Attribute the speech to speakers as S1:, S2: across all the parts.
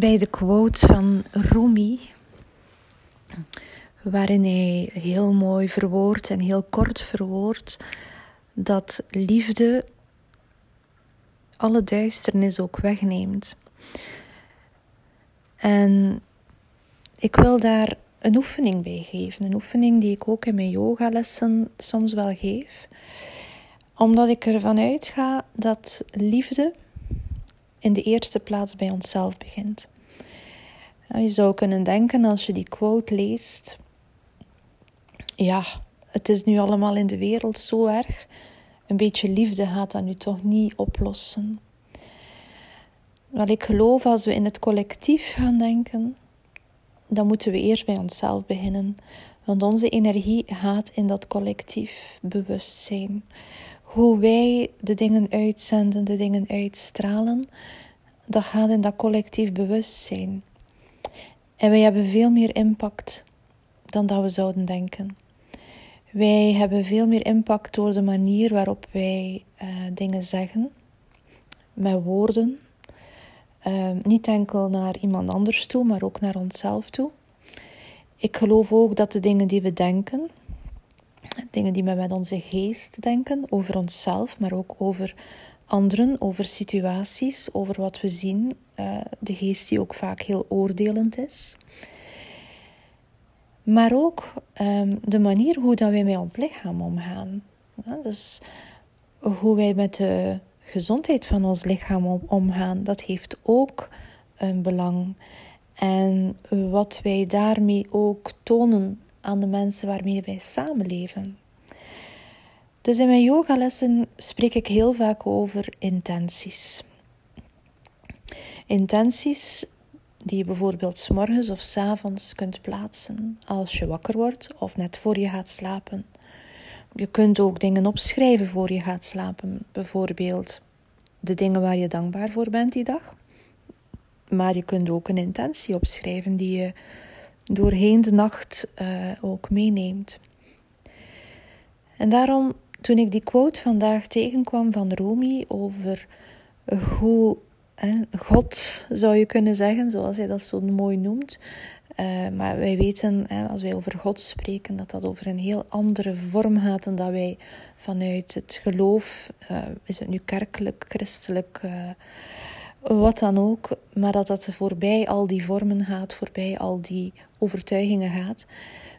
S1: bij de quote van Rumi, waarin hij heel mooi verwoordt en heel kort verwoordt dat liefde alle duisternis ook wegneemt. En ik wil daar een oefening bij geven, een oefening die ik ook in mijn yogalessen soms wel geef, omdat ik ervan uitga dat liefde in de eerste plaats bij onszelf begint. je zou kunnen denken als je die quote leest, ja, het is nu allemaal in de wereld zo erg. Een beetje liefde gaat dat nu toch niet oplossen. Wel, ik geloof als we in het collectief gaan denken, dan moeten we eerst bij onszelf beginnen. Want onze energie gaat in dat collectief bewustzijn hoe wij de dingen uitzenden, de dingen uitstralen, dat gaat in dat collectief bewustzijn. En wij hebben veel meer impact dan dat we zouden denken. Wij hebben veel meer impact door de manier waarop wij uh, dingen zeggen, met woorden. Uh, niet enkel naar iemand anders toe, maar ook naar onszelf toe. Ik geloof ook dat de dingen die we denken, Dingen die we met onze geest denken, over onszelf, maar ook over anderen, over situaties, over wat we zien. Uh, de geest die ook vaak heel oordelend is. Maar ook um, de manier hoe dat wij met ons lichaam omgaan. Ja, dus hoe wij met de gezondheid van ons lichaam omgaan, dat heeft ook een belang. En wat wij daarmee ook tonen aan de mensen waarmee wij samenleven. Dus in mijn yogalessen spreek ik heel vaak over intenties. Intenties die je bijvoorbeeld s morgens of s avonds kunt plaatsen als je wakker wordt of net voor je gaat slapen. Je kunt ook dingen opschrijven voor je gaat slapen, bijvoorbeeld de dingen waar je dankbaar voor bent die dag. Maar je kunt ook een intentie opschrijven die je doorheen de nacht uh, ook meeneemt. En daarom, toen ik die quote vandaag tegenkwam van Romy over hoe God, zou je kunnen zeggen, zoals hij dat zo mooi noemt. Uh, maar wij weten, hè, als wij over God spreken, dat dat over een heel andere vorm gaat dan dat wij vanuit het geloof, uh, is het nu kerkelijk, christelijk, wat dan ook, maar dat dat voorbij al die vormen gaat, voorbij al die overtuigingen gaat.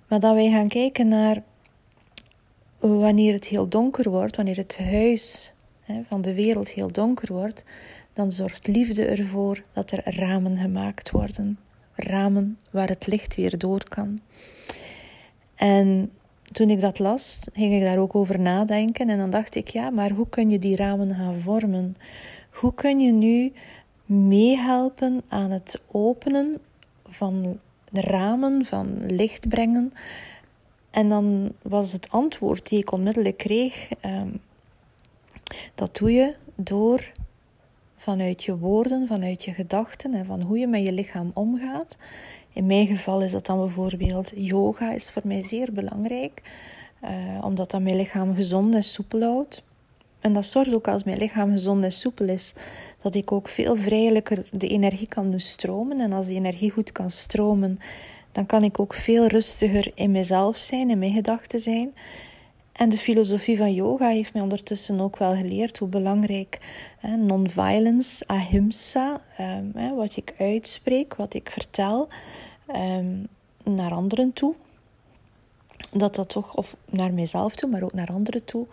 S1: Maar dat wij gaan kijken naar wanneer het heel donker wordt, wanneer het huis hè, van de wereld heel donker wordt, dan zorgt liefde ervoor dat er ramen gemaakt worden. Ramen waar het licht weer door kan. En toen ik dat las, ging ik daar ook over nadenken. En dan dacht ik, ja, maar hoe kun je die ramen gaan vormen? Hoe kun je nu meehelpen aan het openen van ramen, van licht brengen? En dan was het antwoord die ik onmiddellijk kreeg: ehm, dat doe je door vanuit je woorden, vanuit je gedachten en van hoe je met je lichaam omgaat. In mijn geval is dat dan bijvoorbeeld yoga, is voor mij zeer belangrijk, uh, omdat dat mijn lichaam gezond en soepel houdt. En dat zorgt ook als mijn lichaam gezond en soepel is, dat ik ook veel vrijelijker de energie kan stromen. En als die energie goed kan stromen, dan kan ik ook veel rustiger in mezelf zijn, in mijn gedachten zijn. En de filosofie van yoga heeft mij ondertussen ook wel geleerd hoe belangrijk non-violence, ahimsa, eh, wat ik uitspreek, wat ik vertel eh, naar anderen toe, dat dat toch, of naar mijzelf toe, maar ook naar anderen toe,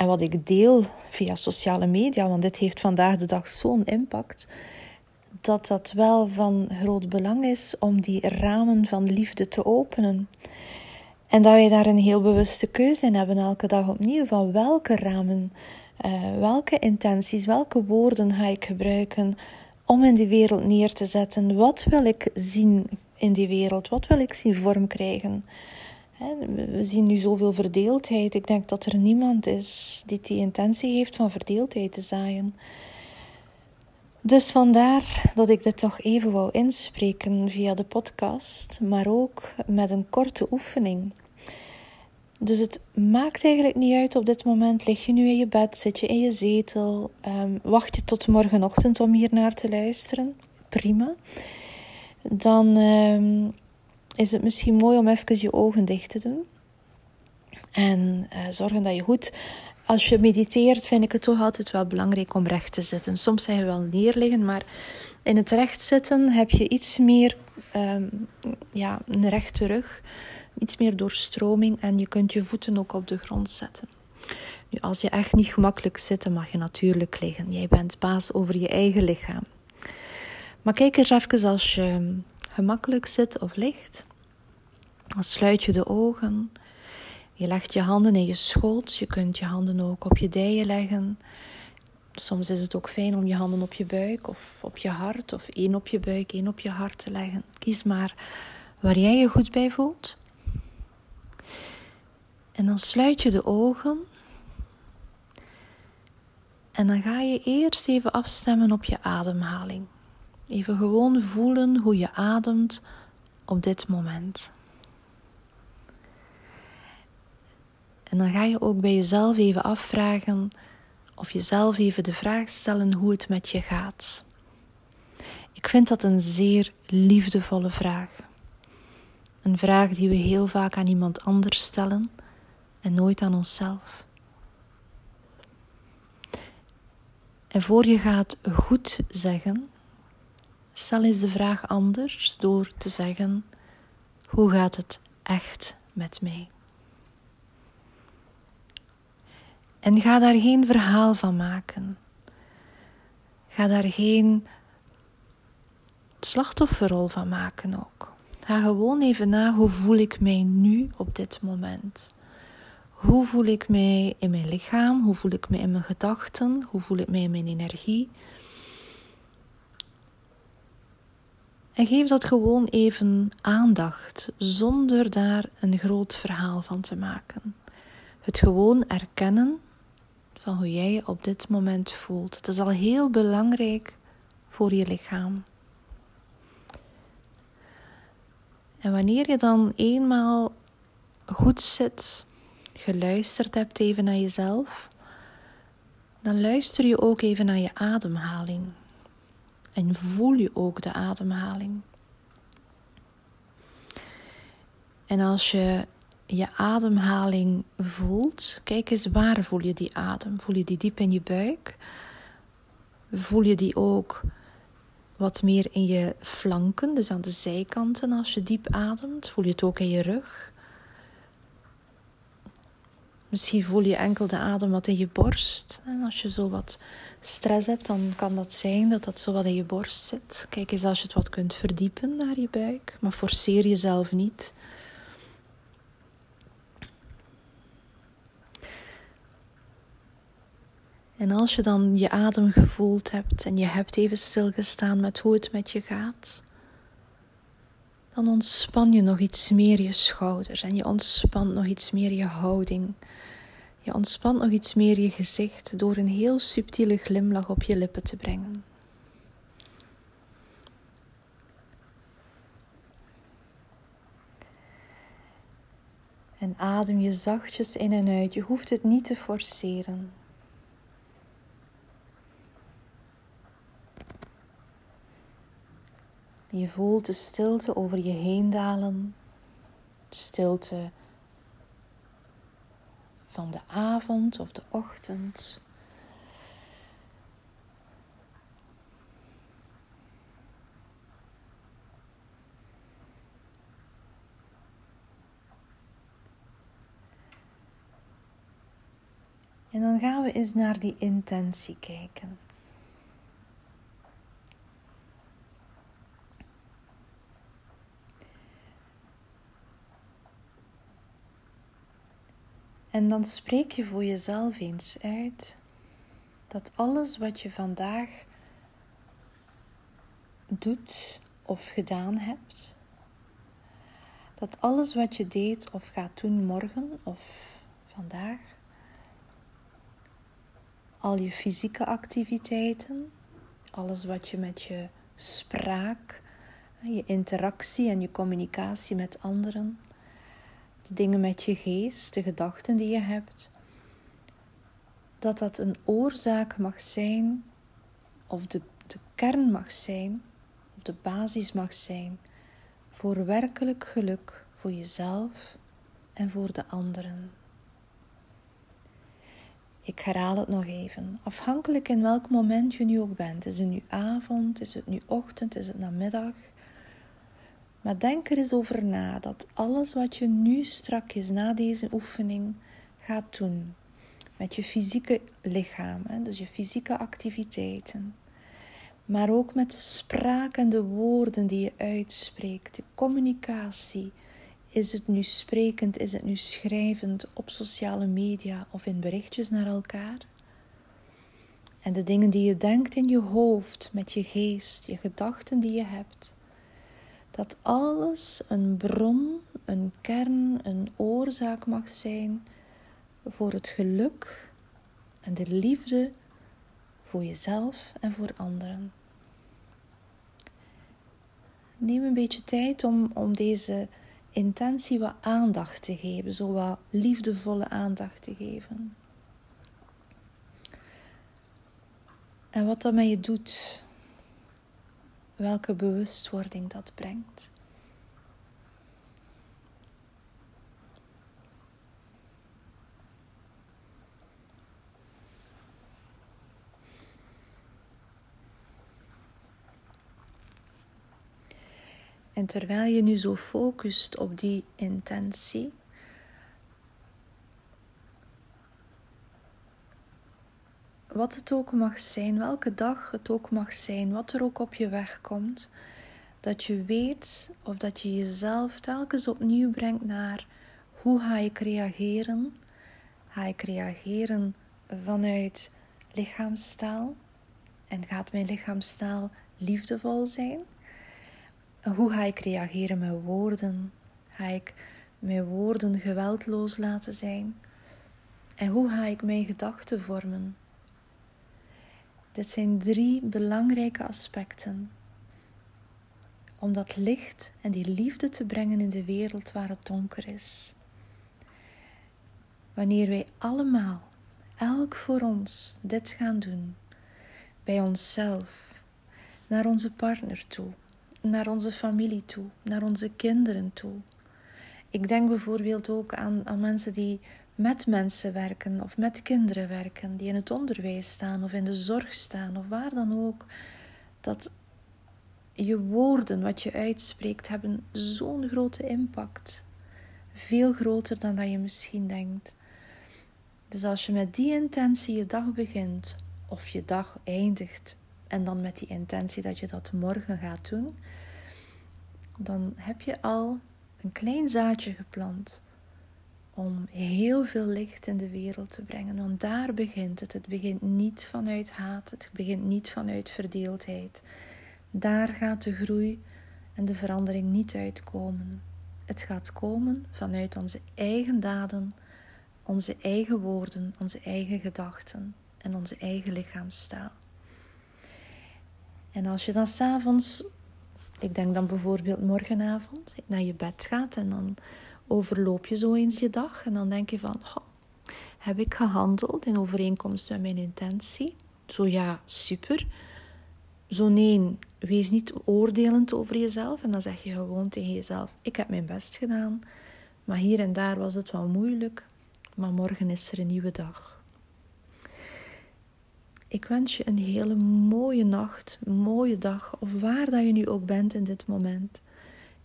S1: en wat ik deel via sociale media, want dit heeft vandaag de dag zo'n impact, dat dat wel van groot belang is om die ramen van liefde te openen. En dat wij daar een heel bewuste keuze in hebben elke dag opnieuw van welke ramen, uh, welke intenties, welke woorden ga ik gebruiken om in die wereld neer te zetten. Wat wil ik zien in die wereld? Wat wil ik zien vorm krijgen? We zien nu zoveel verdeeldheid. Ik denk dat er niemand is die die intentie heeft van verdeeldheid te zaaien. Dus vandaar dat ik dit toch even wou inspreken via de podcast, maar ook met een korte oefening. Dus het maakt eigenlijk niet uit op dit moment. Lig je nu in je bed, zit je in je zetel, um, wacht je tot morgenochtend om hier naar te luisteren. prima. Dan ehm, is het misschien mooi om even je ogen dicht te doen. En uh, zorgen dat je goed. Als je mediteert, vind ik het toch altijd wel belangrijk om recht te zitten. Soms zeg je wel neerliggen, maar in het recht zitten heb je iets meer um, ja, een rechte rug, iets meer doorstroming en je kunt je voeten ook op de grond zetten. Nu, als je echt niet gemakkelijk zit, mag je natuurlijk liggen. Jij bent baas over je eigen lichaam. Maar kijk eens even als je gemakkelijk zit of ligt. Dan sluit je de ogen. Je legt je handen in je schoot. Je kunt je handen ook op je dijen leggen. Soms is het ook fijn om je handen op je buik of op je hart, of één op je buik, één op je hart te leggen. Kies maar waar jij je goed bij voelt. En dan sluit je de ogen. En dan ga je eerst even afstemmen op je ademhaling. Even gewoon voelen hoe je ademt op dit moment. En dan ga je ook bij jezelf even afvragen of jezelf even de vraag stellen hoe het met je gaat. Ik vind dat een zeer liefdevolle vraag. Een vraag die we heel vaak aan iemand anders stellen en nooit aan onszelf. En voor je gaat goed zeggen, stel eens de vraag anders door te zeggen: hoe gaat het echt met mij? En ga daar geen verhaal van maken. Ga daar geen slachtofferrol van maken ook. Ga gewoon even na hoe voel ik mij nu op dit moment. Hoe voel ik mij in mijn lichaam? Hoe voel ik me in mijn gedachten? Hoe voel ik mij in mijn energie? En geef dat gewoon even aandacht, zonder daar een groot verhaal van te maken. Het gewoon erkennen van hoe jij je op dit moment voelt. Het is al heel belangrijk voor je lichaam. En wanneer je dan eenmaal goed zit, geluisterd hebt even naar jezelf, dan luister je ook even naar je ademhaling. En voel je ook de ademhaling. En als je je ademhaling voelt, kijk eens waar voel je die adem. Voel je die diep in je buik? Voel je die ook wat meer in je flanken, dus aan de zijkanten als je diep ademt? Voel je het ook in je rug? Misschien voel je enkel de adem wat in je borst. En als je zo wat stress hebt, dan kan dat zijn dat dat zo wat in je borst zit. Kijk eens als je het wat kunt verdiepen naar je buik, maar forceer jezelf niet. En als je dan je adem gevoeld hebt en je hebt even stilgestaan met hoe het met je gaat, dan ontspan je nog iets meer je schouders en je ontspant nog iets meer je houding. Je ontspant nog iets meer je gezicht door een heel subtiele glimlach op je lippen te brengen. En adem je zachtjes in en uit. Je hoeft het niet te forceren. Je voelt de stilte over je heen dalen. Stilte van de avond of de ochtend. En dan gaan we eens naar die intentie kijken. En dan spreek je voor jezelf eens uit dat alles wat je vandaag doet of gedaan hebt, dat alles wat je deed of gaat doen morgen of vandaag, al je fysieke activiteiten, alles wat je met je spraak, je interactie en je communicatie met anderen, de dingen met je geest, de gedachten die je hebt, dat dat een oorzaak mag zijn, of de, de kern mag zijn of de basis mag zijn voor werkelijk geluk voor jezelf en voor de anderen. Ik herhaal het nog even. Afhankelijk in welk moment je nu ook bent. Is het nu avond? Is het nu ochtend? Is het namiddag? Maar denk er eens over na dat alles wat je nu strakjes na deze oefening gaat doen, met je fysieke lichaam, dus je fysieke activiteiten, maar ook met de spraak en de woorden die je uitspreekt, de communicatie. Is het nu sprekend, is het nu schrijvend op sociale media of in berichtjes naar elkaar? En de dingen die je denkt in je hoofd, met je geest, je gedachten die je hebt, dat alles een bron, een kern, een oorzaak mag zijn voor het geluk en de liefde voor jezelf en voor anderen. Neem een beetje tijd om, om deze intentie wat aandacht te geven, zo wat liefdevolle aandacht te geven. En wat dat met je doet, welke bewustwording dat brengt. En terwijl je nu zo focust op die intentie, wat het ook mag zijn, welke dag het ook mag zijn, wat er ook op je weg komt, dat je weet of dat je jezelf telkens opnieuw brengt naar hoe ga ik reageren? Ga ik reageren vanuit lichaamstaal? En gaat mijn lichaamstaal liefdevol zijn? hoe ga ik reageren met woorden? Ga ik mijn woorden geweldloos laten zijn? En hoe ga ik mijn gedachten vormen? Dit zijn drie belangrijke aspecten om dat licht en die liefde te brengen in de wereld waar het donker is. Wanneer wij allemaal, elk voor ons, dit gaan doen, bij onszelf, naar onze partner toe, naar onze familie toe, naar onze kinderen toe. Ik denk bijvoorbeeld ook aan, aan mensen die met mensen werken of met kinderen werken, die in het onderwijs staan of in de zorg staan of waar dan ook. Dat je woorden, wat je uitspreekt, hebben zo'n grote impact. Veel groter dan dat je misschien denkt. Dus als je met die intentie je dag begint of je dag eindigt en dan met die intentie dat je dat morgen gaat doen, dan heb je al een klein zaadje geplant om heel veel licht in de wereld te brengen. Want daar begint het. Het begint niet vanuit haat, het begint niet vanuit verdeeldheid. Daar gaat de groei en de verandering niet uitkomen. Het gaat komen vanuit onze eigen daden, onze eigen woorden, onze eigen gedachten en onze eigen lichaamstaal. En als je dan s'avonds, ik denk dan bijvoorbeeld morgenavond, naar je bed gaat en dan overloop je zo eens je dag en dan denk je van, heb ik gehandeld in overeenkomst met mijn intentie? Zo ja, super. Zo nee, wees niet oordelend over jezelf en dan zeg je gewoon tegen jezelf, ik heb mijn best gedaan, maar hier en daar was het wel moeilijk, maar morgen is er een nieuwe dag. Ik wens je een hele mooie nacht, mooie dag, of waar dat je nu ook bent in dit moment.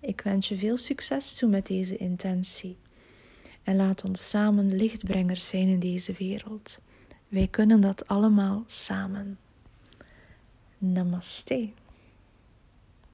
S1: Ik wens je veel succes toe met deze intentie. En laat ons samen lichtbrengers zijn in deze wereld. Wij kunnen dat allemaal samen. Namaste.